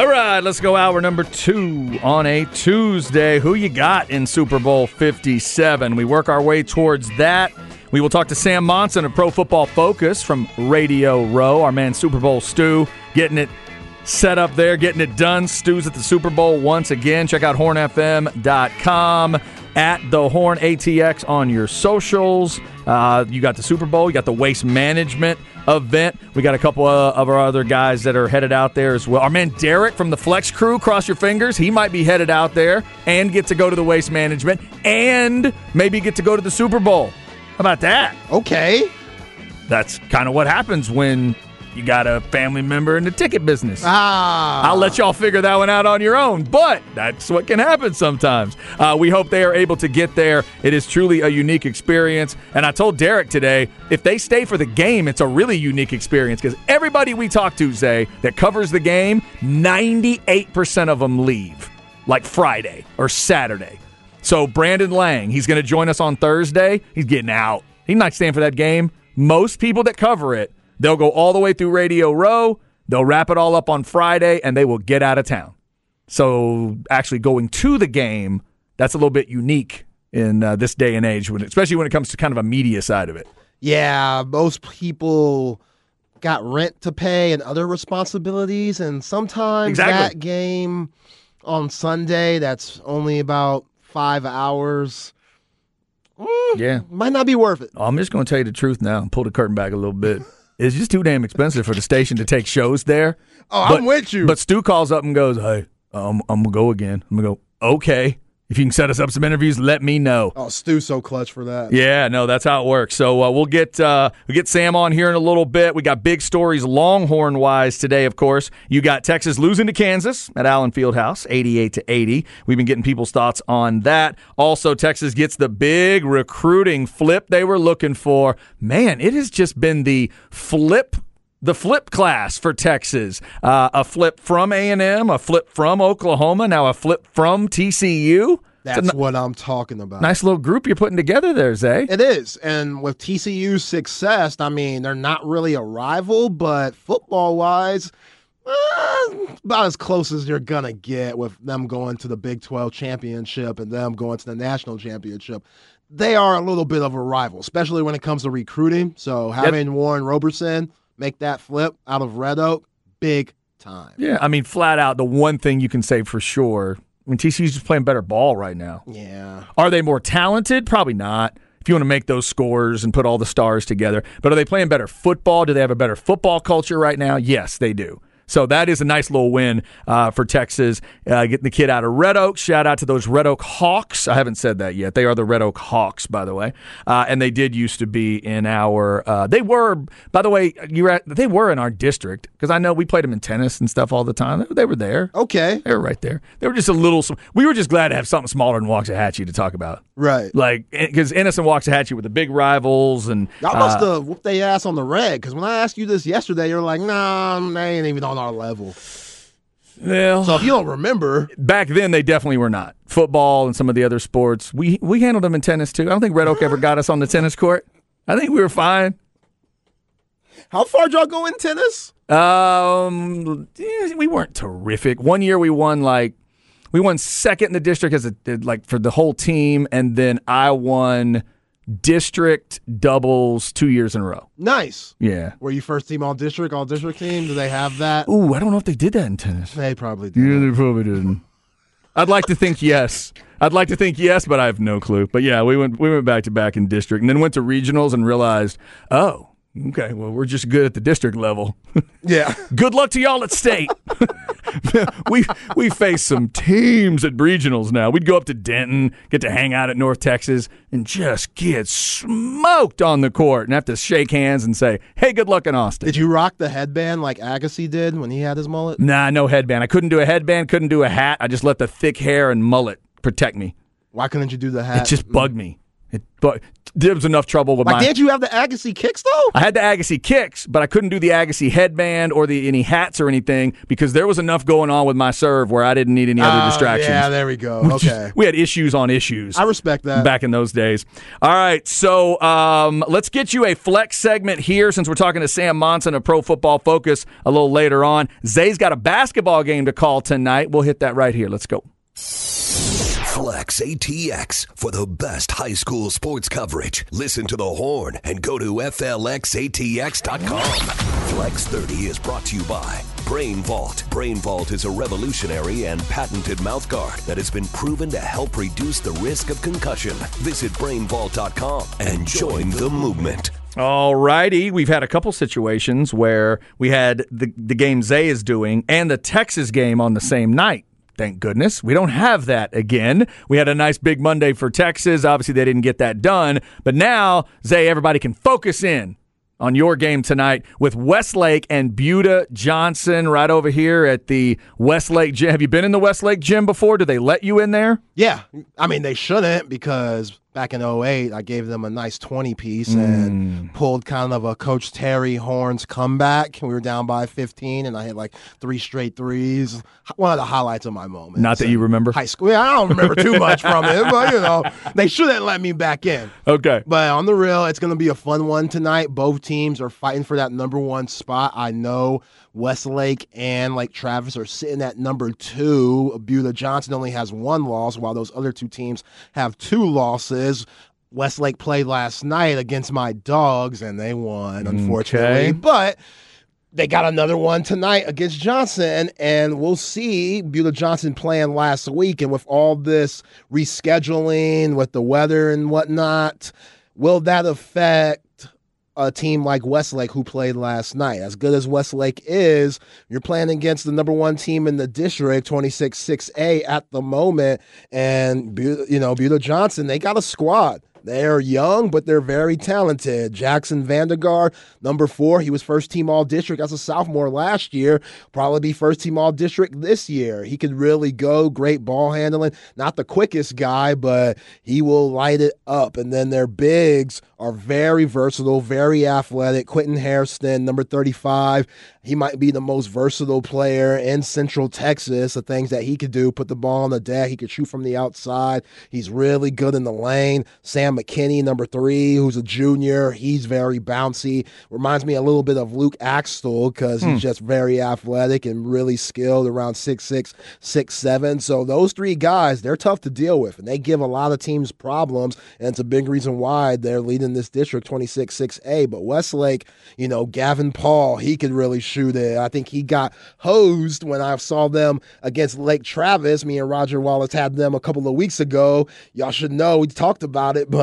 All right, let's go hour number two on a Tuesday. Who you got in Super Bowl 57? We work our way towards that. We will talk to Sam Monson of Pro Football Focus from Radio Row, our man Super Bowl Stu, getting it set up there, getting it done. Stu's at the Super Bowl once again. Check out hornfm.com at the Horn ATX on your socials. Uh, you got the Super Bowl, you got the waste management event. We got a couple of, of our other guys that are headed out there as well. Our man Derek from the Flex Crew, cross your fingers. He might be headed out there and get to go to the waste management and maybe get to go to the Super Bowl. How about that? Okay. That's kind of what happens when you got a family member in the ticket business. Ah. I'll let y'all figure that one out on your own, but that's what can happen sometimes. Uh, we hope they are able to get there. It is truly a unique experience. And I told Derek today, if they stay for the game, it's a really unique experience because everybody we talk to, Zay, that covers the game, 98% of them leave like Friday or Saturday. So Brandon Lang, he's going to join us on Thursday. He's getting out. He's not staying for that game. Most people that cover it, they'll go all the way through Radio Row. They'll wrap it all up on Friday, and they will get out of town. So actually going to the game, that's a little bit unique in uh, this day and age, when, especially when it comes to kind of a media side of it. Yeah, most people got rent to pay and other responsibilities, and sometimes Exactly. that game on Sunday that's only about five hours mm, Yeah. might not be worth it. I'm just going to tell you the truth now and pull the curtain back a little bit. It's just too damn expensive for the station to take shows there. Oh, But- I'm with you. But Stu calls up and goes, "Hey, um, I'm gonna go again." I'm gonna go. Okay, if you can set us up some interviews, let me know. oh, Stu's so clutch for that. Yeah, no, that's how it works. So uh, we'll get uh, we will get Sam on here in a little bit. We got big stories Longhorn wise today. Of course, you got Texas losing to Kansas at Allen Fieldhouse, eighty-eight to eighty. We've been getting people's thoughts on that. Also, Texas gets the big recruiting flip they were looking for. Man, it has just been the flip. The flip class for Texas, uh, a flip from A and M, a flip from Oklahoma, now a flip from TCU. That's what I'm talking about. nice little group you're putting together there, Zay. It is. And with TCU's success, I mean, they're not really a rival, but football wise, about as close as you're going to get with them going to the Big 12 championship and them going to the national championship. They are a little bit of a rival, especially when it comes to recruiting. So having Warren Roberson make that flip out of Red Oak, big time. Yeah, I mean, flat out, the one thing you can say for sure, I mean, TCU's just playing better ball right now. Yeah. Are they more talented? Probably not. If you want to make those scores and put all the stars together, but are they playing better football? Do they have a better football culture right now? Yes, they do. So that is a nice little win uh, for Texas, uh, getting the kid out of Red Oak. Shout out to those Red Oak Hawks. I haven't said that yet. They are the Red Oak Hawks, by the way, uh, and they did used to be in our. Uh, they were, by the way, you were at, they were in our district because I know we played them in tennis and stuff all the time. They were there. Okay. They were right there. They were just a little. We were just glad to have something smaller than Waxahachie to talk about. Right. Like, because Ennis and Waxahachie were the big rivals, and Y'all must uh, have whooped their ass on the red because when I asked you this yesterday, you're like, nah, they ain't even on our level. well, So if you don't remember, back then they definitely were not. Football and some of the other sports, we we handled them in tennis too. I don't think Red Oak ever got us on the tennis court. I think we were fine. how far did y'all go in tennis? Um, yeah, we weren't terrific. One year we won like we won second in the district as a like for the whole team, and then I won district doubles two years in a row. Nice. Yeah. Were you first team all district, all district team? Do they have that? Ooh, I don't know if they did that in tennis. They probably did. Yeah, they probably didn't. I'd like to think yes. I'd like to think yes, but I have no clue. But yeah, we went we went back to back in district, and then went to regionals and realized, oh, okay, well we're just good at the district level. Yeah. good luck to y'all at state. we we face some teams at regionals now. We'd go up to Denton, get to hang out at North Texas, and just get smoked on the court, and have to shake hands and say, "Hey, good luck in Austin." Did you rock the headband like Agassi did when he had his mullet? Nah, no headband. I couldn't do a headband, couldn't do a hat. I just let the thick hair and mullet protect me. Why couldn't you do the hat? It just bugged me. It, but there was enough trouble with Like, my. didn't you have the Agassi kicks though? I had the Agassi kicks, but I couldn't do the Agassi headband or the any hats or anything because there was enough going on with my serve where I didn't need any other Oh, distractions. Yeah, there we go. Okay, we had issues on issues. I respect that. back in those days. All right, so um, let's get you a flex segment here since we're talking to Sam Monson of Pro Football Focus a little later on. Zay's got a basketball game to call tonight. We'll hit that right here. Let's go. Flex ATX for the best high school sports coverage. Listen to the horn and go to FLXATX.com. Flex 30 is brought to you by Brain Vault. Brain Vault is a revolutionary and patented mouthguard that has been proven to help reduce the risk of concussion. Visit brainvault.com and join the movement. All righty. We've had a couple situations where we had the, the game Zay is doing and the Texas game on the same night. Thank goodness. We don't have that again. We had a nice big Monday for Texas. Obviously, they didn't get that done. But now, Zay, everybody can focus in on your game tonight with Westlake and Buda Johnson right over here at the Westlake Gym. Have you been in the Westlake Gym before? Do they let you in there? Yeah, I mean they shouldn't because back in 08, I gave them a nice 20 piece and mm. pulled kind of a Coach Terry Horns comeback. We were down by 15 and I hit like three straight threes. One of the highlights of my moment. Not that you remember. High school. Yeah, I don't remember too much from it, but you know, they shouldn't let me back in. Okay. But on the real, it's going to be a fun one tonight. Both teams are fighting for that number one spot. I know Westlake and Lake Travis are sitting at number two. Buda Johnson only has one loss, while those other two teams have two losses. Westlake played last night against my dogs, and they won, unfortunately. Okay. But they got another one tonight against Johnson, and we'll see. Buda Johnson playing last week, and with all this rescheduling, with the weather and whatnot, will that affect a team like Westlake who played last night? As good as Westlake is, you're playing against the number one team in the district, 26 6A at the moment, and you know Buda Johnson, they got a squad. They're young, but they're very talented. Jackson Vandergaard, number four, he was first team all district as a sophomore last year. Probably be first team all district this year. He can really go, great ball handling. Not the quickest guy, but he will light it up. And then their bigs are very versatile, very athletic. Quentin Hairston, number 35, he might be the most versatile player in Central Texas. The things that he could do, put the ball on the deck, he could shoot from the outside. He's really good in the lane. Sam McKinney, number three, who's a junior, he's very bouncy. Reminds me a little bit of Luke Axtell because he's hmm. just very athletic and really skilled around six six, six seven. So those three guys, they're tough to deal with, and they give a lot of teams problems. And it's a big reason why they're leading this district 26 6A. But Westlake, you know, Gavin Paul, he could really shoot it. I think he got hosed when I saw them against Lake Travis. Me and Roger Wallace had them a couple of weeks ago. Y'all should know we talked about it, but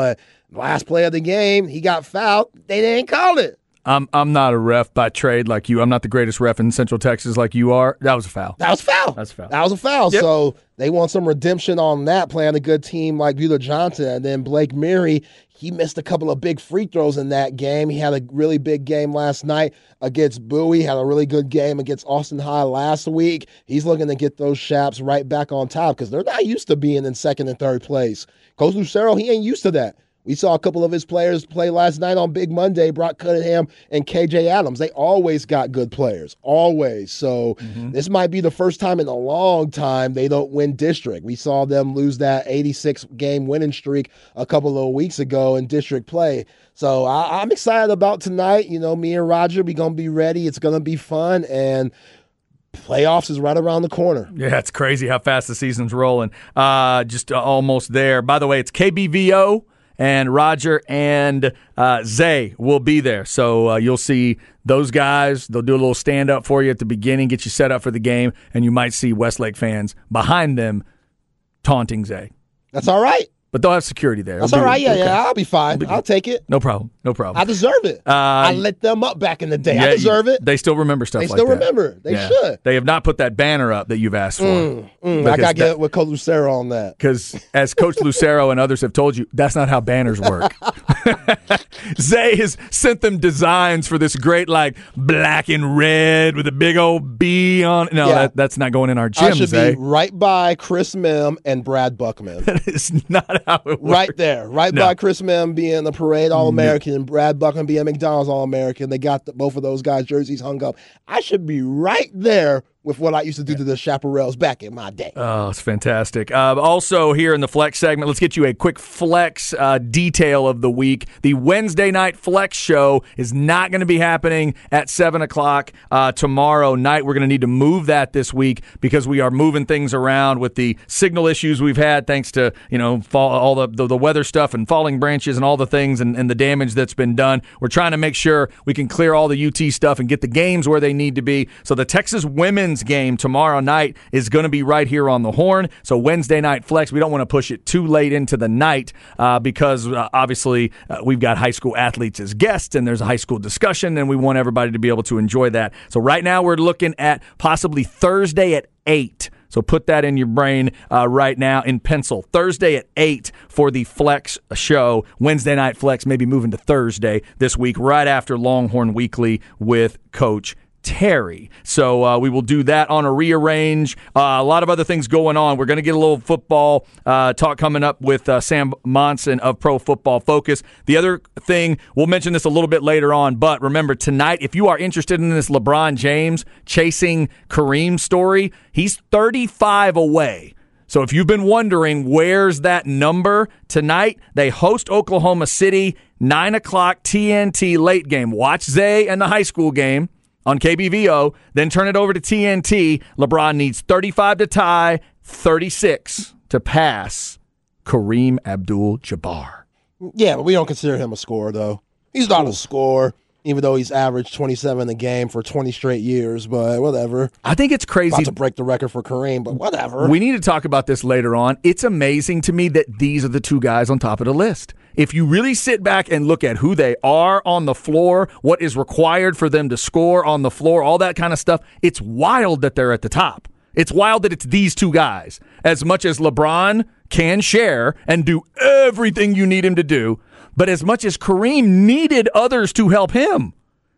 last play of the game, he got fouled. They didn't call it. I'm I'm not a ref by trade like you. I'm not the greatest ref in Central Texas like you are. That was a foul. That was foul. That's foul. That was a foul. Yep. So they want some redemption on that, playing a good team like Buda Johnson. And then Blake Murray, he missed a couple of big free throws in that game. He had a really big game last night against Bowie, had a really good game against Austin High last week. He's looking to get those Chaps right back on top because they're not used to being in second and third place. Coach Lucero, he ain't used to that. We saw a couple of his players play last night on Big Monday, Brock Cunningham and KJ Adams. They always got good players, always. So this might be the first time in a long time they don't win district. We saw them lose that 86 game winning streak a couple of weeks ago in district play. So I, I'm excited about tonight. You know, me and Roger, we're going to be ready. It's going to be fun. And playoffs is right around the corner. Yeah, it's crazy how fast the season's rolling. Uh, just almost there. By the way, it's KBVO and Roger and uh, Zay will be there. So uh, you'll see those guys. They'll do a little stand up for you at the beginning, get you set up for the game, and you might see Westlake fans behind them taunting Zay. That's all right. But they'll have security there. That's It'll all be- right. Yeah, okay. yeah. I'll be fine. I'll take it. No problem. No problem. I deserve it. Uh, I let them up back in the day. I Yeah, deserve it. They still remember stuff They like still that. remember. They Yeah. should. They have not put that banner up that you've asked for. Mm, I gotta get with Coach Lucero on that. Because as Coach Lucero and others have told you, that's not how banners work. Zay has sent them designs for this great, like black and red with a big old B on. No, Yeah. that, that's not going in our gym. I should Zay. be right by Chris Mihm and Brad Buckman. That is not how it works. right there, right No. by Chris Mihm being the parade All American and Brad Buckman being McDonald's All American. They got the, both of those guys' jerseys hung up. I should be right there with what I used to do to the chaparrals back in my day. Oh, it's fantastic. Uh, also, here in the flex segment, let's get you a quick flex uh, detail of the week. The Wednesday night flex show is not going to be happening at 7 o'clock uh, tomorrow night. We're going to need to move that this week because we are moving things around with the signal issues we've had thanks to, you know, fall, all the, the, the weather stuff and falling branches and all the things and, and the damage that's been done. We're trying to make sure we can clear all the UT stuff and get the games where they need to be. So the Texas women's game tomorrow night is going to be right here on the horn. So Wednesday night flex, we don't want to push it too late into the night uh, because uh, obviously uh, we've got high school athletes as guests and there's a high school discussion and we want everybody to be able to enjoy that. So right now we're looking at possibly Thursday at 8. So put that in your brain uh, right now in pencil. Thursday at 8 for the Flex show. Wednesday night Flex, maybe moving to Thursday this week, right after Longhorn Weekly with Coach Terry. So uh, we will do that on a rearrange. Uh, a lot of other things going on. We're going to get a little football uh, talk coming up with uh, Sam Monson of Pro Football Focus. The other thing, we'll mention this a little bit later on, but remember tonight, if you are interested in this LeBron James chasing Kareem story, he's 35 away. So if you've been wondering where's that number tonight, they host Oklahoma City, 9 o'clock TNT late game. Watch Zay and the high school game on KBVO, then turn it over to TNT. LeBron needs 35 to tie, 36 to pass Kareem Abdul Jabbar. Yeah, but we don't consider him a scorer, though. He's not a scorer, even though he's averaged 27 a game for 20 straight years, but whatever. I think it's crazy. About to break the record for Kareem, but whatever. We need to talk about this later on. It's amazing to me that these are the two guys on top of the list. If you really sit back and look at who they are on the floor, what is required for them to score on the floor, all that kind of stuff, it's wild that they're at the top. It's wild that it's these two guys. As much as LeBron can share and do everything you need him to do, but as much as Kareem needed others to help him.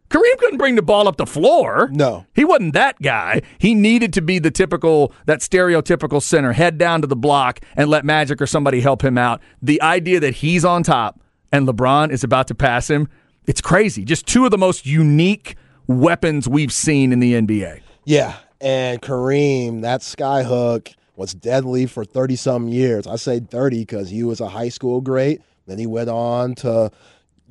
Kareem couldn't bring the ball up the floor. No. He wasn't that guy. He needed to be the typical, that stereotypical center, head down to the block and let Magic or somebody help him out. The idea that he's on top and LeBron is about to pass him, it's crazy. Just two of the most unique weapons we've seen in the NBA. Yeah, and Kareem, that skyhook was deadly for 30 some years. I say 30 because he was a high school great. Then he went on to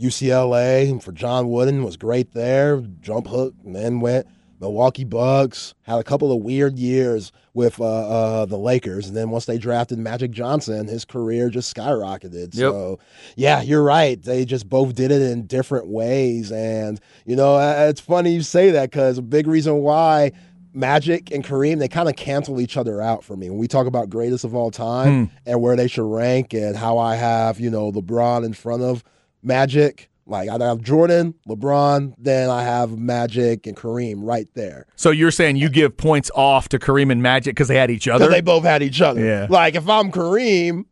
UCLA for John Wooden, was great there. Jump hook, and then went Milwaukee Bucks. Had a couple of weird years with uh, uh, the Lakers, and then once they drafted Magic Johnson, his career just skyrocketed. So, yeah, you're right. They just both did it in different ways, and you know, uh, it's funny you say that because a big reason why. Magic and Kareem, they kind of cancel each other out for me. When we talk about greatest of all time and where they should rank and how I have, you know, LeBron in front of Magic, like I have Jordan, LeBron, then I have Magic and Kareem right there. So you're saying you give points off to Kareem and Magic because they had each other? They both had each other. Yeah. Like if I'm Kareem,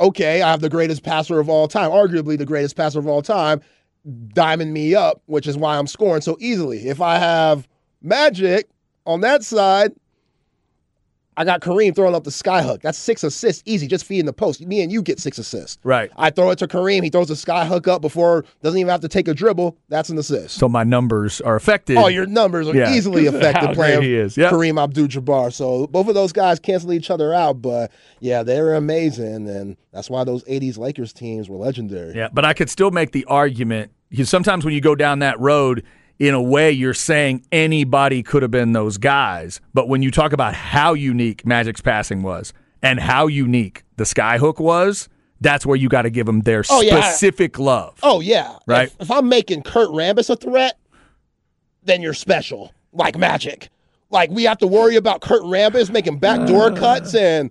okay, I have the greatest passer of all time, arguably the greatest passer of all time, diamond me up, which is why I'm scoring so easily. If I have Magic on that side, I got Kareem throwing up the skyhook. That's six assists, easy, just feeding the post. Me and you get six assists. Right. I throw it to Kareem. He throws the skyhook up before, doesn't even have to take a dribble. That's an assist. So my numbers are affected. Oh, your numbers are Yeah. easily affected playing he is. Yep. Kareem Abdul-Jabbar. So both of those guys cancel each other out, but yeah, they're amazing, and that's why those '80s Lakers teams were legendary. Yeah, but I could still make the argument because sometimes when you go down that road, in a way, you're saying anybody could have been those guys. But when you talk about how unique Magic's passing was and how unique the skyhook was, that's where you got to give them their Oh, yeah. specific love. Oh yeah, Right. If, if I'm making Kurt Rambis a threat, then you're special, like Magic. Like we have to worry about Kurt Rambis making backdoor uh. cuts and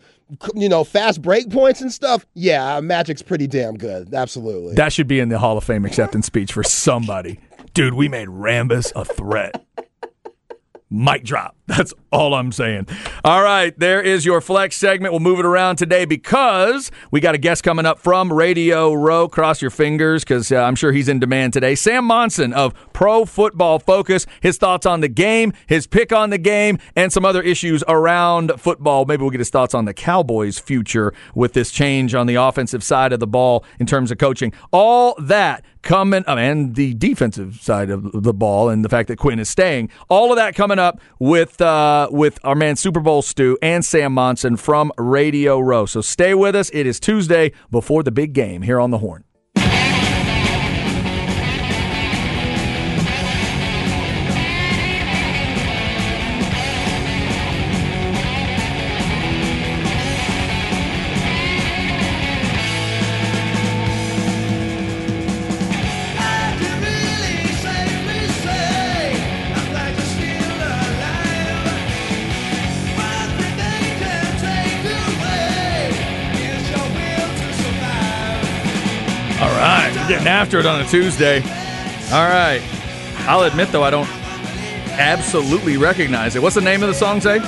you know fast break points and stuff. Yeah, Magic's pretty damn good. Absolutely. That should be in the Hall of Fame acceptance speech for somebody. Dude, we made Rambis a threat. Mic drop. That's all I'm saying. All right, there is your flex segment. We'll move it around today because we got a guest coming up from Radio Row. Cross your fingers because uh, I'm sure he's in demand today. Sam Monson of Pro Football Focus. His thoughts on the game, his pick on the game, and some other issues around football. Maybe we'll get his thoughts on the Cowboys' future with this change on the offensive side of the ball in terms of coaching. All that coming and the defensive side of the ball, and the fact that Quinn is staying. All of that coming up with uh, with our man Super Bowl Stu and Sam Monson from Radio Row. So stay with us. It is Tuesday before the big game here on the Horn. Getting after it on a Tuesday. All right. I'll admit, though, I don't absolutely recognize it. What's the name of the song, say?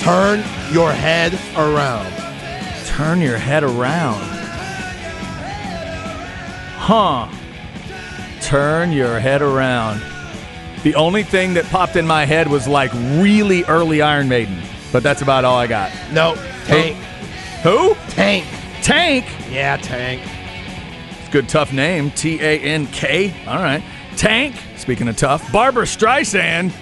Turn your head around. Turn your head around. Huh. Turn your head around. The only thing that popped in my head was like really early Iron Maiden, but that's about all I got. No, Tank. Who? Tank. Tank? Yeah, Tank. Good tough name. T A N K. All right. Tank, speaking of tough, Barbra Streisand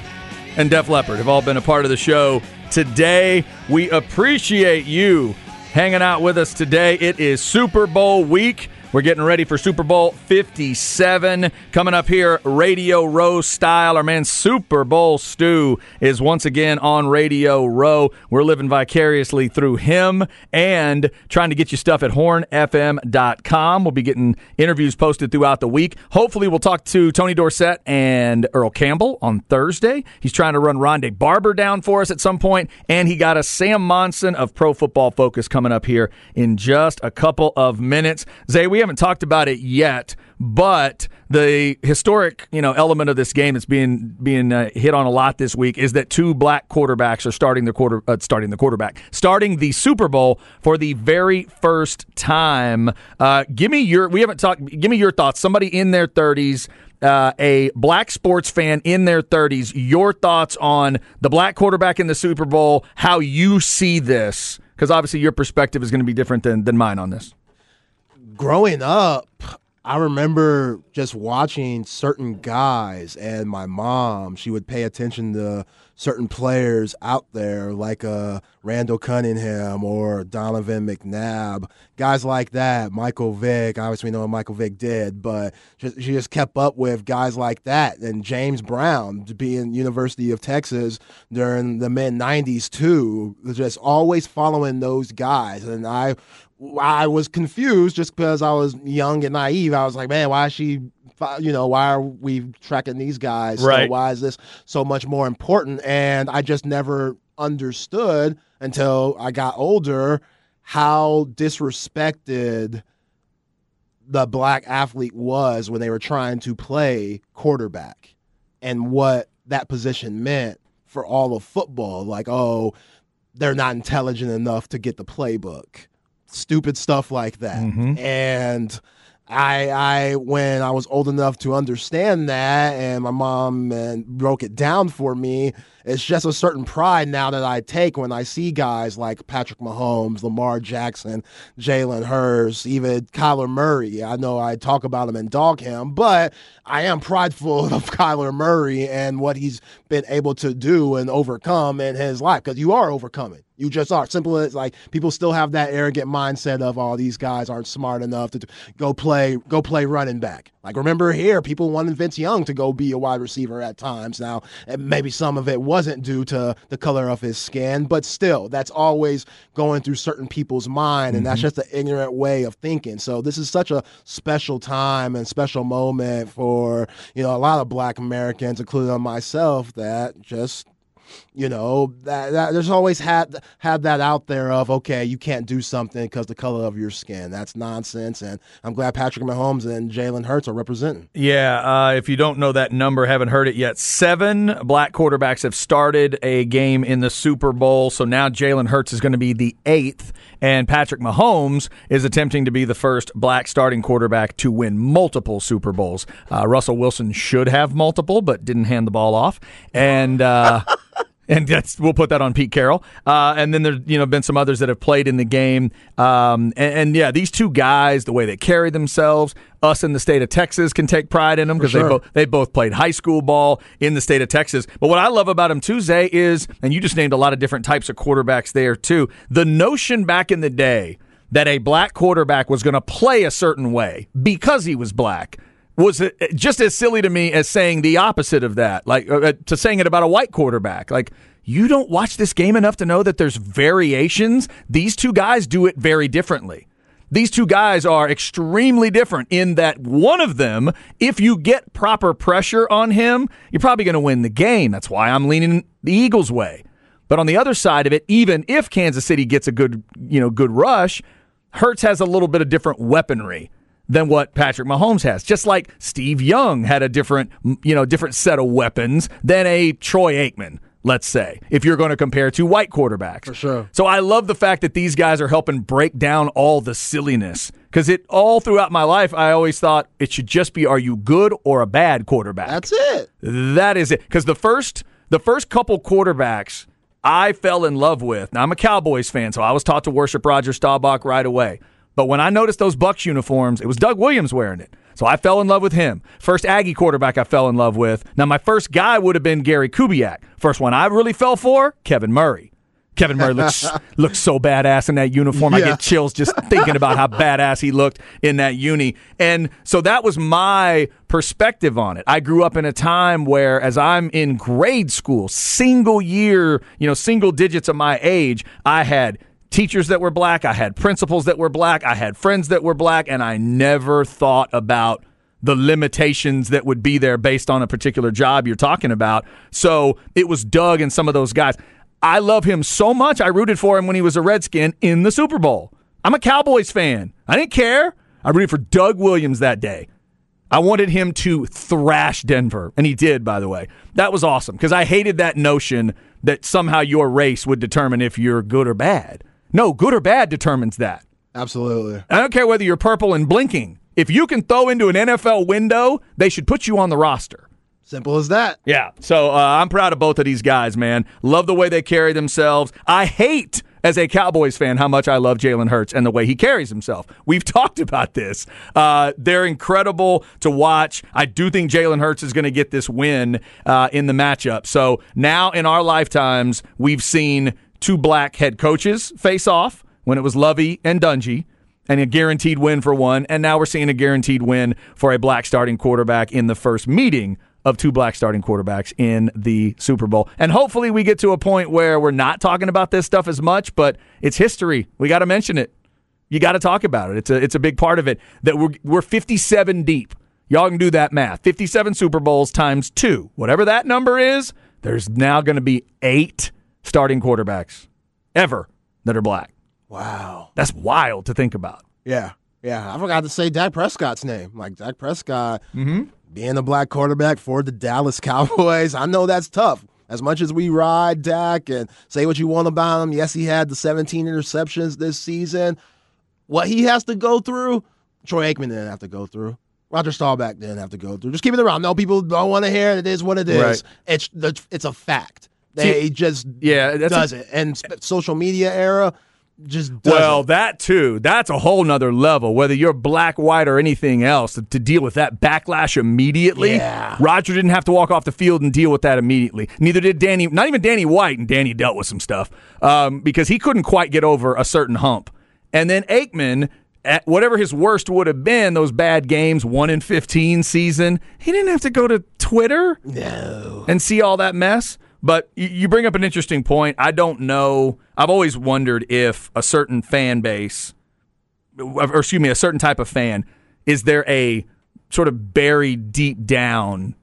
and Def Leppard have all been a part of the show today. We appreciate you hanging out with us today. It is Super Bowl week. We're getting ready for Super Bowl 57 coming up here, Radio Row style. Our man Super Bowl Stu is once again on Radio Row. We're living vicariously through him and trying to get you stuff at hornfm.com. We'll be getting interviews posted throughout the week. Hopefully, we'll talk to Tony Dorsett and Earl Campbell on Thursday. He's trying to run Rondé Barber down for us at some point, and he got a Sam Monson of Pro Football Focus coming up here in just a couple of minutes. Zay, we haven't talked about it yet, but the historic, you know, element of this game that's being being uh, hit on a lot this week is that two black quarterbacks are starting the quarter uh, starting the quarterback starting the Super Bowl for the very first time. Uh, give me your we haven't talked. Give me your thoughts. Somebody in their thirties. Uh, a black sports fan in their 30s, your thoughts on the black quarterback in the Super Bowl, how you see this, because obviously your perspective is going to be different than, than mine on this growing up, I remember just watching certain guys, and my mom, she would pay attention to certain players out there, like uh, Randall Cunningham or Donovan McNabb, guys like that. Michael Vick, obviously, we know what Michael Vick did, but she just kept up with guys like that. And James Brown, being University of Texas during the mid 90s, too, just always following those guys. And I I was confused just because I was young and naive. I was like, man, why is she, you know, why are we tracking these guys? Right. So why is this so much more important? And I just never understood until I got older how disrespected the black athlete was when they were trying to play quarterback and what that position meant for all of football. Like, oh, they're not intelligent enough to get the playbook stupid stuff like that. Mm-hmm. And I, I, when I was old enough to understand that, and my mom and broke it down for me, it's just a certain pride now that I take when I see guys like Patrick Mahomes, Lamar Jackson, Jalen Hurts, even Kyler Murray. I know I talk about him and dog him, but I am prideful of Kyler Murray and what he's been able to do and overcome in his life because you are overcoming. You just are. Simple as like people still have that arrogant mindset of all oh, these guys aren't smart enough to go play go play running back. Like remember here, people wanted Vince Young to go be a wide receiver at times. Now maybe some of it wasn't due to the color of his skin, but still, that's always going through certain people's mind, and mm-hmm. that's just an ignorant way of thinking. So this is such a special time and special moment for you know a lot of Black Americans, including myself, that just You know, that, that there's always had had that out there of okay, you can't do something because the color of your skin. That's nonsense, and I'm glad Patrick Mahomes and Jalen Hurts are representing. Yeah, uh, if you don't know that number, haven't heard it yet, seven black quarterbacks have started a game in the Super Bowl. So now Jalen Hurts is going to be the eighth, and Patrick Mahomes is attempting to be the first black starting quarterback to win multiple Super Bowls. Uh, Russell Wilson should have multiple, but didn't hand the ball off, and. Uh, and that's we'll put that on Pete Carroll. Uh, and then there's you know been some others that have played in the game. Um, and, and, yeah, these two guys, the way they carry themselves, us in the state of Texas can take pride in them because sure. they both they both played high school ball in the state of Texas. But what I love about them too, Zay, is and you just named a lot of different types of quarterbacks there too. The notion back in the day that a black quarterback was going to play a certain way because he was black was just as silly to me as saying the opposite of that, like uh, uh, to saying it about a white quarterback. Like, you don't watch this game enough to know that there's variations. These two guys do it very differently. These two guys are extremely different in that one of them, if you get proper pressure on him, you're probably going to win the game. That's why I'm leaning the Eagles' way. But on the other side of it, even if Kansas City gets a good, you know, good rush, Hurts has a little bit of different weaponry than what Patrick Mahomes has. Just like Steve Young had a different, you know, different set of weapons than a Troy Aikman, let's say, if you're going to compare two white quarterbacks. For sure. So I love the fact that these guys are helping break down all the silliness because it all throughout my life, I always thought it should just be, are you good or a bad quarterback? That's it. That is it. Because the first, the first couple quarterbacks I fell in love with. Now I'm a Cowboys fan, so I was taught to worship Roger Staubach right away. But when I noticed those Bucks uniforms, it was Doug Williams wearing it. So I fell in love with him. First Aggie quarterback I fell in love with. Now my first guy would have been Gary Kubiak. First one I really fell for, Kevin Murray. Kevin Murray looks looks so badass in that uniform. Yeah. I get chills just thinking about how badass he looked in that uni. And so that was my perspective on it. I grew up in a time where as I'm in grade school, single year, you know, single digits of my age, I had teachers that were black, I had principals that were black, I had friends that were black, and I never thought about the limitations that would be there based on a particular job you're talking about. So it was Doug and some of those guys. I love him so much. I rooted for him when he was a Redskin in the Super Bowl. I'm a Cowboys fan. I didn't care. I rooted for Doug Williams that day. I wanted him to thrash Denver, and he did, by the way. That was awesome because I hated that notion that somehow your race would determine if you're good or bad. No, good or bad determines that. Absolutely. I don't care whether you're purple and blinking. If you can throw into an NFL window, they should put you on the roster. Simple as that. Yeah. So uh, I'm proud of both of these guys, man. Love the way they carry themselves. I hate as a Cowboys fan how much I love Jalen Hurts and the way he carries himself. We've talked about this. Uh, they're incredible to watch. I do think Jalen Hurts is going to get this win uh, in the matchup. So now in our lifetimes, we've seen two black head coaches face off when it was Lovie and Dungy and a guaranteed win for one. And now we're seeing a guaranteed win for a black starting quarterback in the first meeting of two black starting quarterbacks in the Super Bowl. And hopefully we get to a point where we're not talking about this stuff as much, but it's history. We got to mention it. You got to talk about it. It's a it's a big part of it that we're we're 57 deep. Y'all can do that math. 57 Super Bowls times 2. Whatever that number is, there's now going to be 8 starting quarterbacks ever that are black. Wow. That's wild to think about. Yeah. Yeah. I forgot to say Dak Prescott's name. Like Dak Prescott mm-hmm. being a black quarterback for the Dallas Cowboys. I know that's tough. As much as we ride Dak and say what you want about him, yes, he had the 17 interceptions this season. What he has to go through, Troy Aikman didn't have to go through. Roger Staubach didn't have to go through. Just keep it around. No, people don't want to hear it. It is what it is. Right. It's it's a fact. They See, just yeah does a, it. And social media era just well it. that too that's a whole nother level whether you're black white or anything else to, to, deal with that backlash immediately yeah. roger didn't have to walk off the field and deal with that immediately neither did danny not even danny white and danny dealt with some stuff um, because he couldn't quite get over a certain hump and then aikman at whatever his worst would have been, those bad games, one in fifteen season, he didn't have to go to Twitter no. and see all that mess. But you bring up an interesting point. I don't know. I've always wondered if a certain fan base, or excuse me, a certain type of fan, is there a sort of buried deep down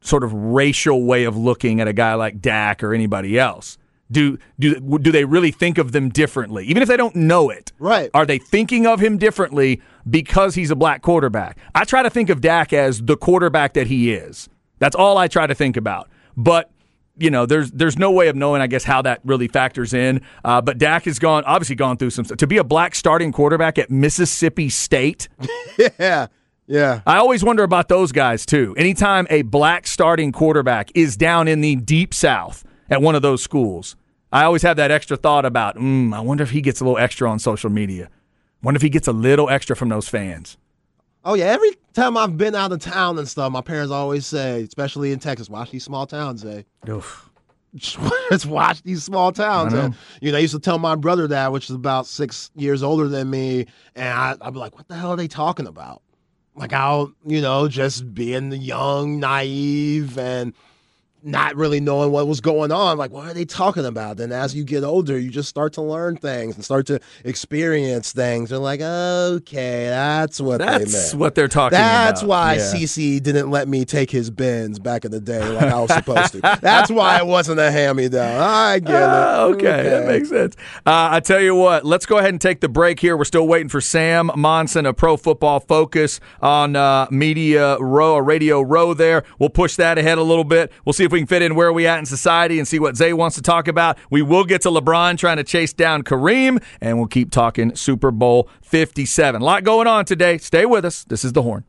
sort of racial way of looking at a guy like Dak or anybody else? Do do do they really think of them differently, even if they don't know it? Right. Are they thinking of him differently because he's a black quarterback? I try to think of Dak as the quarterback that he is. That's all I try to think about. But you know, there's there's no way of knowing, I guess, how that really factors in. Uh, but Dak has gone, obviously, gone through some. To be a black starting quarterback at Mississippi State, yeah. Yeah. I always wonder about those guys too. Anytime a black starting quarterback is down in the deep south at one of those schools, I always have that extra thought about, mm, I wonder if he gets a little extra on social media. Wonder if he gets a little extra from those fans. Oh yeah, every time I've been out of town and stuff, my parents always say, especially in Texas, watch these small towns, eh? Oof. Just watch these small towns. Know. And, you know, I used to tell my brother that, which is about six years older than me, and I, I'd be like, "What the hell are they talking about?" Like I'll, you know, just being the young, naive, and not really knowing what was going on. Like, what are they talking about? Then as you get older, you just start to learn things and start to experience things. They're like, okay, that's what they That's meant. what they're talking about. That's about. why Yeah. CC didn't let me take his bins back in the day like I was supposed to. That's why it wasn't a hand me down. I get Ah, it. okay, that makes sense. Uh, I tell you what, let's go ahead and take the break here. We're still waiting for Sam Monson of Pro Football Focus on uh, Media Row, or Radio Row. There, we'll push that ahead a little bit. We'll see if we can fit in where we at in society and see what Zay wants to talk about. We will get to LeBron trying to chase down Kareem, and we'll keep talking Super Bowl Fifty Seven. A lot going on today. Stay with us. This is the Horn.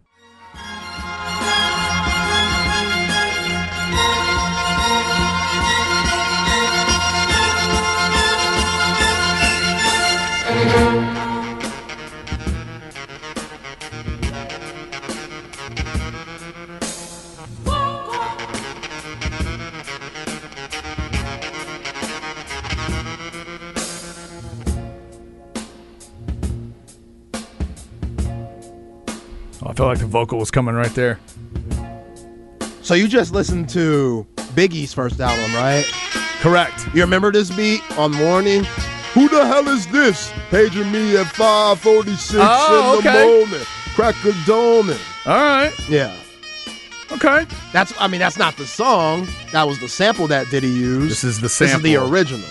I feel like the vocal was coming right there. So you just listened to Biggie's first album, right? Correct. You remember this beat on Morning? Who the hell is this? Paging me at 546 Oh, in the okay. morning. Crack a dawning. All right. Yeah. Okay. That's I mean, that's not the song. That was the sample that Diddy used. This is the sample. This is the original.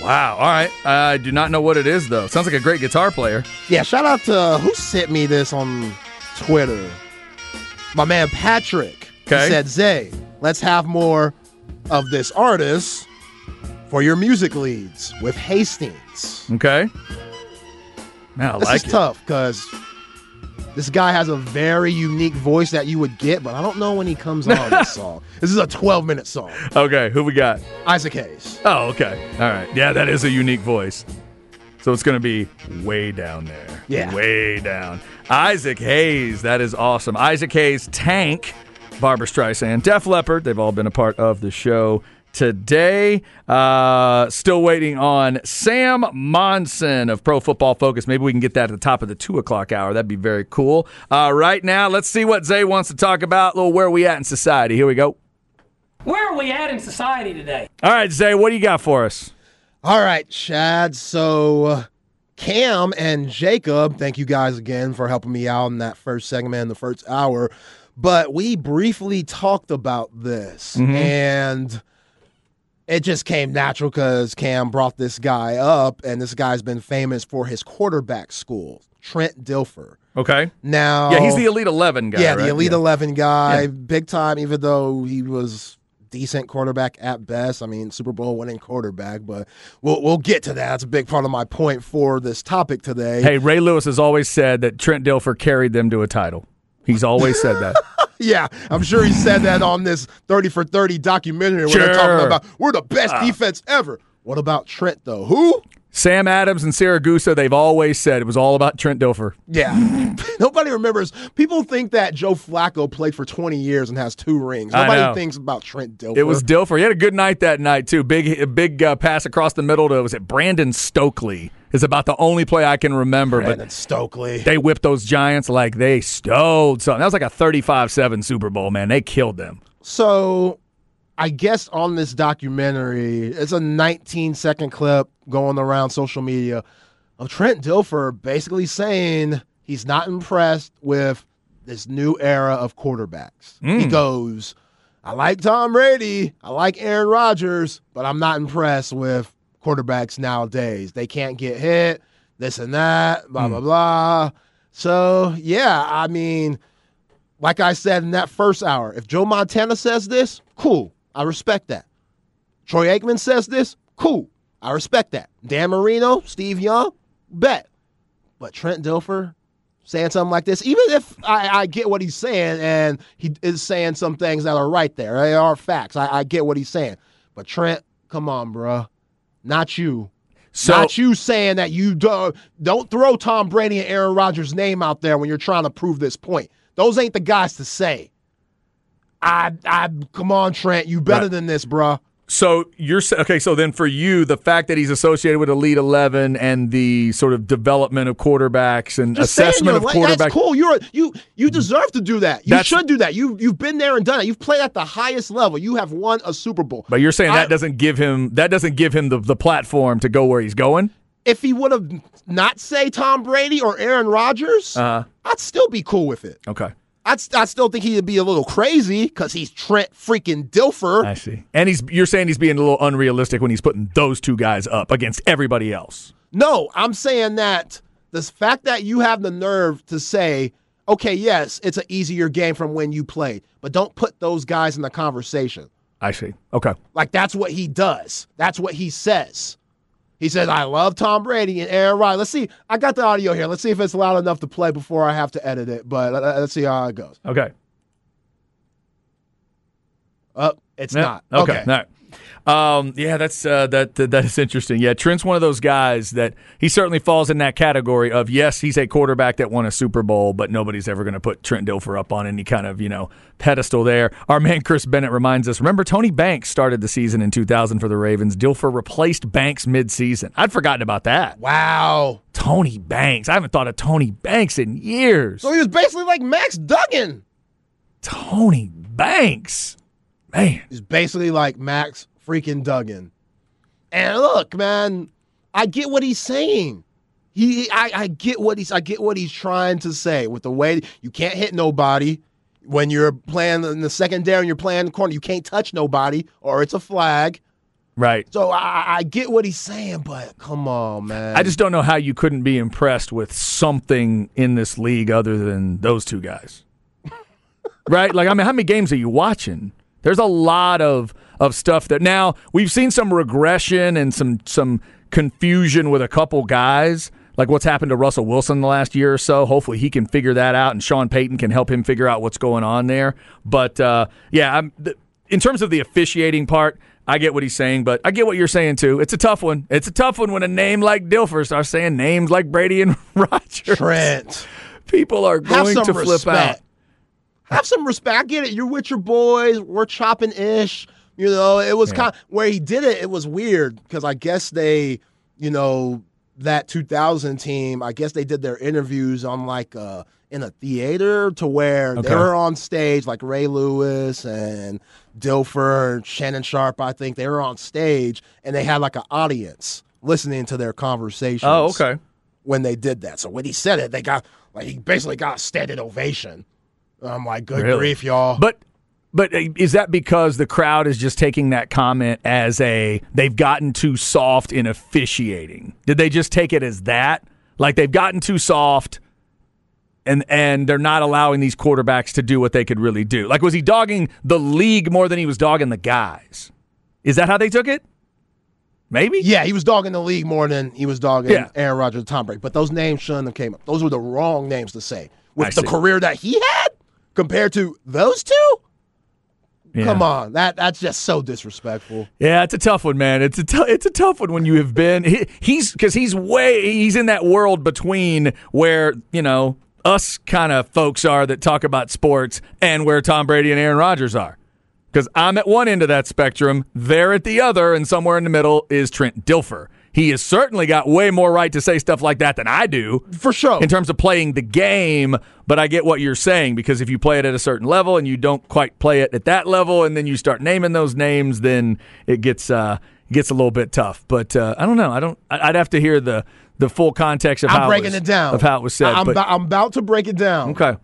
Wow. All right. I do not know what it is though. Sounds like a great guitar player. Yeah, shout out to who sent me this on Twitter. My man Patrick. Okay. said, Zay, let's have more of this artist for your music leads with Hastings. Okay. Now, This like is it. tough because this guy has a very unique voice that you would get, but I don't know when he comes on this song. This is a 12 minute song. Okay. Who we got? Isaac Hayes. Oh, okay. All right. Yeah, that is a unique voice. So it's going to be way down there. Yeah. Way down. Isaac Hayes. That is awesome. Isaac Hayes, Tank, Barbra Streisand, Def Leppard. They've all been a part of the show today. Uh, still waiting on Sam Monson of Pro Football Focus. Maybe we can get that at the top of the two o'clock hour. That'd be very cool. Uh, right now, let's see what Zay wants to talk about. A little where we at in society. Here we go. Where are we at in society today? All right, Zay, what do you got for us? All right, Chad. So uh, Cam and Jacob, thank you guys again for helping me out in that first segment in the first hour. But we briefly talked about this, mm-hmm. and it just came natural because Cam brought this guy up, and this guy's been famous for his quarterback school, Trent Dilfer. Okay. Now, Yeah, he's the Elite 11 guy. yeah, right? the Elite Yeah. 11 guy, Yeah. big time, even though he was decent quarterback at best. I mean, Super Bowl winning quarterback, but we'll, we'll get to that. That's a big part of my point for this topic today. Hey, Ray Lewis has always said that Trent Dilfer carried them to a title. He's always said that. Yeah, I'm sure he said that on this 30 for 30 documentary where they're Sure. talking about we're the best ah. defense ever. What about Trent, though? Who? Sam Adams and Siragusa, they've always said it was all about Trent Dilfer. Yeah. Nobody remembers. People think that Joe Flacco played for 20 years and has two rings. Nobody thinks about Trent Dilfer. It was Dilfer. He had a good night that night too. Big, big uh, pass across the middle to was it Brandon Stokley? Is about the only play I can remember. Brandon But Stokley. they whipped those Giants like they stowed something. That was like a 35-7 Super Bowl. Man, they killed them. So, I guess on this documentary, it's a 19 second clip going around social media of Trent Dilfer basically saying he's not impressed with this new era of quarterbacks. He hmm. goes, I like Tom Brady, I like Aaron Rodgers, but I'm not impressed with quarterbacks nowadays. They can't get hit, this and that, blah, hmm. blah, blah. So, yeah, I mean, like I said in that first hour, if Joe Montana says this, cool. I respect that. Troy Aikman says this, cool. I respect that. Dan Marino, Steve Young, bet. But Trent Dilfer saying something like this, even if I, I get what he's saying and he is saying some things that are right there, they are facts. I, I get what he's saying. But Trent, come on, bruh. Not you. So- Not you saying that you don't, don't throw Tom Brady and Aaron Rodgers' name out there when you're trying to prove this point. Those ain't the guys to say. I, I, come on, Trent, you better Right. than this, bruh. So you're okay. So then, for you, the fact that he's associated with Elite Eleven and the sort of development of quarterbacks and Just assessment of like- quarterbacks, cool. You're you you deserve to do that. You should do that. You you've been there and done it. You've played at the highest level. You have won a Super Bowl. But you're saying that doesn't give him that doesn't give him the, the platform to go where he's going. if he would have not say Tom Brady or Aaron Rodgers, Uh-huh. I'd still be cool with it. Okay, I'd, I still think he'd be a little crazy because he's Trent freaking Dilfer. I see. And he's you're saying he's being a little unrealistic when he's putting those two guys up against everybody else. No, I'm saying that the fact that you have the nerve to say, okay, yes, it's an easier game from when you played, but don't put those guys in the conversation. I see. Okay. Like that's what he does. That's what he says. He says, "I love Tom Brady and Aaron Rodgers." Let's see. I got the audio here. Let's see if it's loud enough to play before I have to edit it. But let's see how it goes. Okay. Uh, it's not. Okay. All right. Um, yeah, that's uh, that, that that is interesting. Yeah, Trent's one of those guys that he certainly falls in that category of yes, he's a quarterback that won a Super Bowl, but nobody's ever going to put Trent Dilfer up on any kind of you know pedestal there. Our man Chris Bennett reminds us. Remember, Tony Banks started the season in 2000 for the Ravens. Dilfer replaced Banks mid-season. I'd forgotten about that. Wow. Tony Banks. I haven't thought of Tony Banks in years. So he was basically like Max Duggan. Tony Banks, man. He's basically like Max freaking Duggan. And look, man, I get what he's saying. He, I, I get what he's, I get what he's trying to say with the way you can't hit nobody when you're playing in the secondary and you're playing the corner. You can't touch nobody or it's a flag. Right. So I, I get what he's saying, but come on, man. I just don't know how you couldn't be impressed with something in this league other than those two guys. right? Like, I mean, how many games are you watching? There's a lot of of stuff that now we've seen some regression and some some confusion with a couple guys, like what's happened to Russell Wilson the last year or so. Hopefully, he can figure that out, and Sean Payton can help him figure out what's going on there. But uh, yeah, I'm, th- in terms of the officiating part, I get what he's saying, but I get what you're saying too. It's a tough one. It's a tough one when a name like Dilfer starts saying names like Brady and Rodgers. Trent. People are going to flip respect. out. Have some respect. I get it. You're with your boys. We're chopping ish. You know, it was kind where he did it. It was weird because I guess they, you know, that 2000 team. I guess they did their interviews on like uh in a theater to where Okay. they were on stage, like Ray Lewis and Dilfer and Shannon Sharpe. I think they were on stage and they had like an audience listening to their conversations Oh, okay. when they did that. So when he said it, they got like he basically got a standing ovation. I'm like, good Really? grief, y'all. But but uh, is that because the crowd is just taking that comment as a they've gotten too soft in officiating? Did they just take it as that? Like they've gotten too soft and and they're not allowing these quarterbacks to do what they could really do. Like was he dogging the league more than he was dogging the guys? Is that how they took it? Maybe? yeah, he was dogging the league more than he was dogging Yeah. Aaron Rodgers and Tom Brady. But those names shouldn't have came up. Those were the wrong names to say. With I the see. career that he had compared to those two? Yeah. Come on. That that's just so disrespectful. Yeah, it's a tough one, man. It's a it's a tough one when you have been he, he's because he's way he's in that world between where you know us kind of folks are that talk about sports and where Tom Brady and Aaron Rodgers are. Because I'm at one end of that spectrum, they're at the other, and somewhere in the middle is Trent Dilfer. He has certainly got way more right to say stuff like that than I do For sure. in terms of playing the game, but I get what you're saying because if you play it at a certain level and you don't quite play it at that level, and then you start naming those names, then it gets uh, gets a little bit tough. But uh, I don't know. I don't. I'd have to hear the the full context of I'm how breaking it, was, it down. of how it was said. I'm, but, about, I'm about to break it down. okay.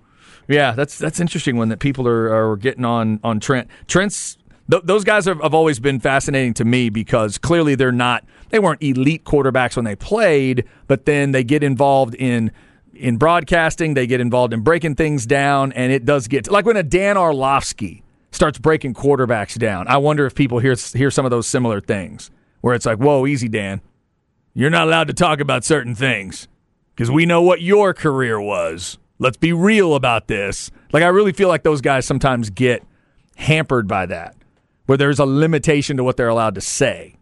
Yeah, that's that's interesting one that people are, are getting on on Trent. Trent's th- those guys have, have always been fascinating to me because clearly they're not they weren't elite quarterbacks when they played, but then they get involved in in broadcasting, they get involved in breaking things down, and it does get like when a Dan Orlovsky starts breaking quarterbacks down. I wonder if people hear hear some of those similar things where it's like, "Whoa, easy, Dan, you're not allowed to talk about certain things because we know what your career was." Let's be real about this. Like, I really feel like those guys sometimes get hampered by that, where there's a limitation to what they're allowed to say.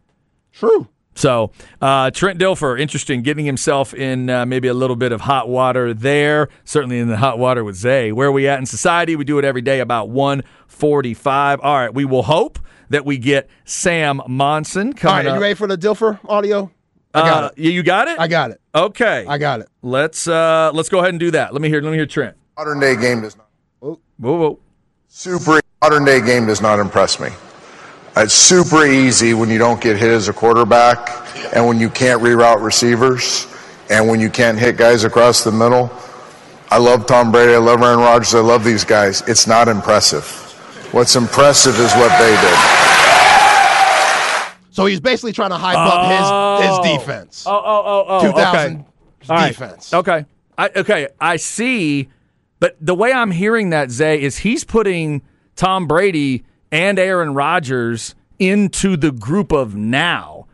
True. So, uh, Trent Dilfer, interesting, getting himself in uh, maybe a little bit of hot water there. Certainly in the hot water with Zay. Where are we at in society? We do it every day about 145. All right, we will hope that we get Sam Monson All coming right, up. you ready for the Dilfer audio? I got Uh, it. yeah, You got it? I got it. Okay. I got it. let's uh, let's go ahead and do that. Let me hear let me hear Trent. Modern day game does not Whoa, whoa. super modern day game does not impress me. It's super easy when you don't get hit as a quarterback and when you can't reroute receivers and when you can't hit guys across the middle. I love Tom Brady, I love Aaron Rodgers, I love these guys. It's not impressive. What's impressive is what they did. So he's basically trying to hype up his his oh. defense. Oh, oh, oh, oh. 2000 okay. All right. defense. Okay. I, okay. I see. But the way I'm hearing that, Zay, is he's putting Tom Brady and Aaron Rodgers into the group of now.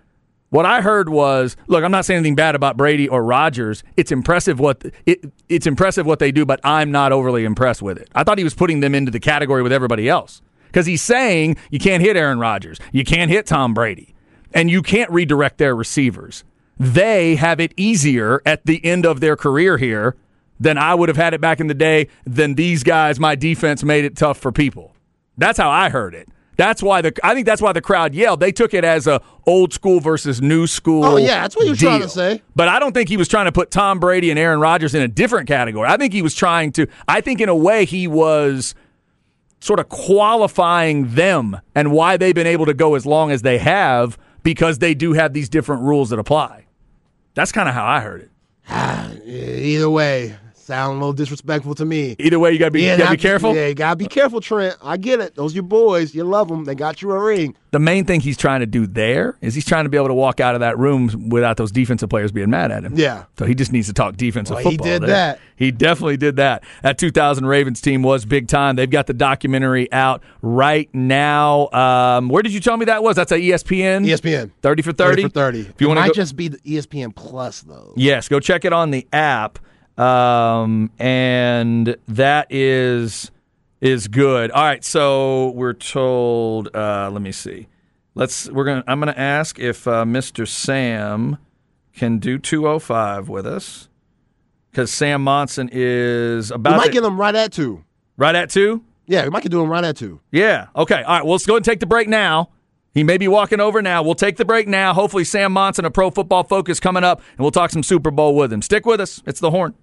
What I heard was, look, I'm not saying anything bad about Brady or Rodgers. It's impressive what it, it's impressive what they do, but I'm not overly impressed with it. I thought he was putting them into the category with everybody else because he's saying you can't hit Aaron Rodgers, you can't hit Tom Brady, and you can't redirect their receivers. They have it easier at the end of their career here than I would have had it back in the day. Than these guys, my defense made it tough for people. That's how I heard it. That's why the I think that's why the crowd yelled. They took it as a old school versus new school. Oh, yeah, that's what he was trying to say. But I don't think he was trying to put Tom Brady and Aaron Rodgers in a different category. I think he was trying to. I think in a way he was sort of qualifying them and why they've been able to go as long as they have because they do have these different rules that apply. That's kind of how I heard it. Ah, either way, sound a little disrespectful to me. Either way, you gotta be, you gotta be careful. Yeah, you gotta be careful, Trent. I get it. Those are your boys. You love them. They got you a ring. The main thing he's trying to do there is he's trying to be able to walk out of that room without those defensive players being mad at him. Yeah. So he just needs to talk defensive Well, he did there. that. He definitely did that. That 2000 Ravens team was big time. They've got the documentary out right now. Um, where did you tell me that was? That's at ESPN. ESPN. 30 for 30? 30 for 30. If you it want to just be the ESPN Plus, though. Yes, go check it on the app. Um, and that is is good. All right, so we're told. Uh, let me see. Let's. We're gonna. I'm gonna ask if uh, Mr. Sam can do 205 with us because Sam Monson is about. We might to- get him right at two. right at two. Yeah, we might get do them right at two. Yeah. Okay. All right. Well, let's go and take the break now. He may be walking over now. We'll take the break now. Hopefully, Sam Monson a Pro Football Focus coming up, and we'll talk some Super Bowl with him. Stick with us. It's the horn.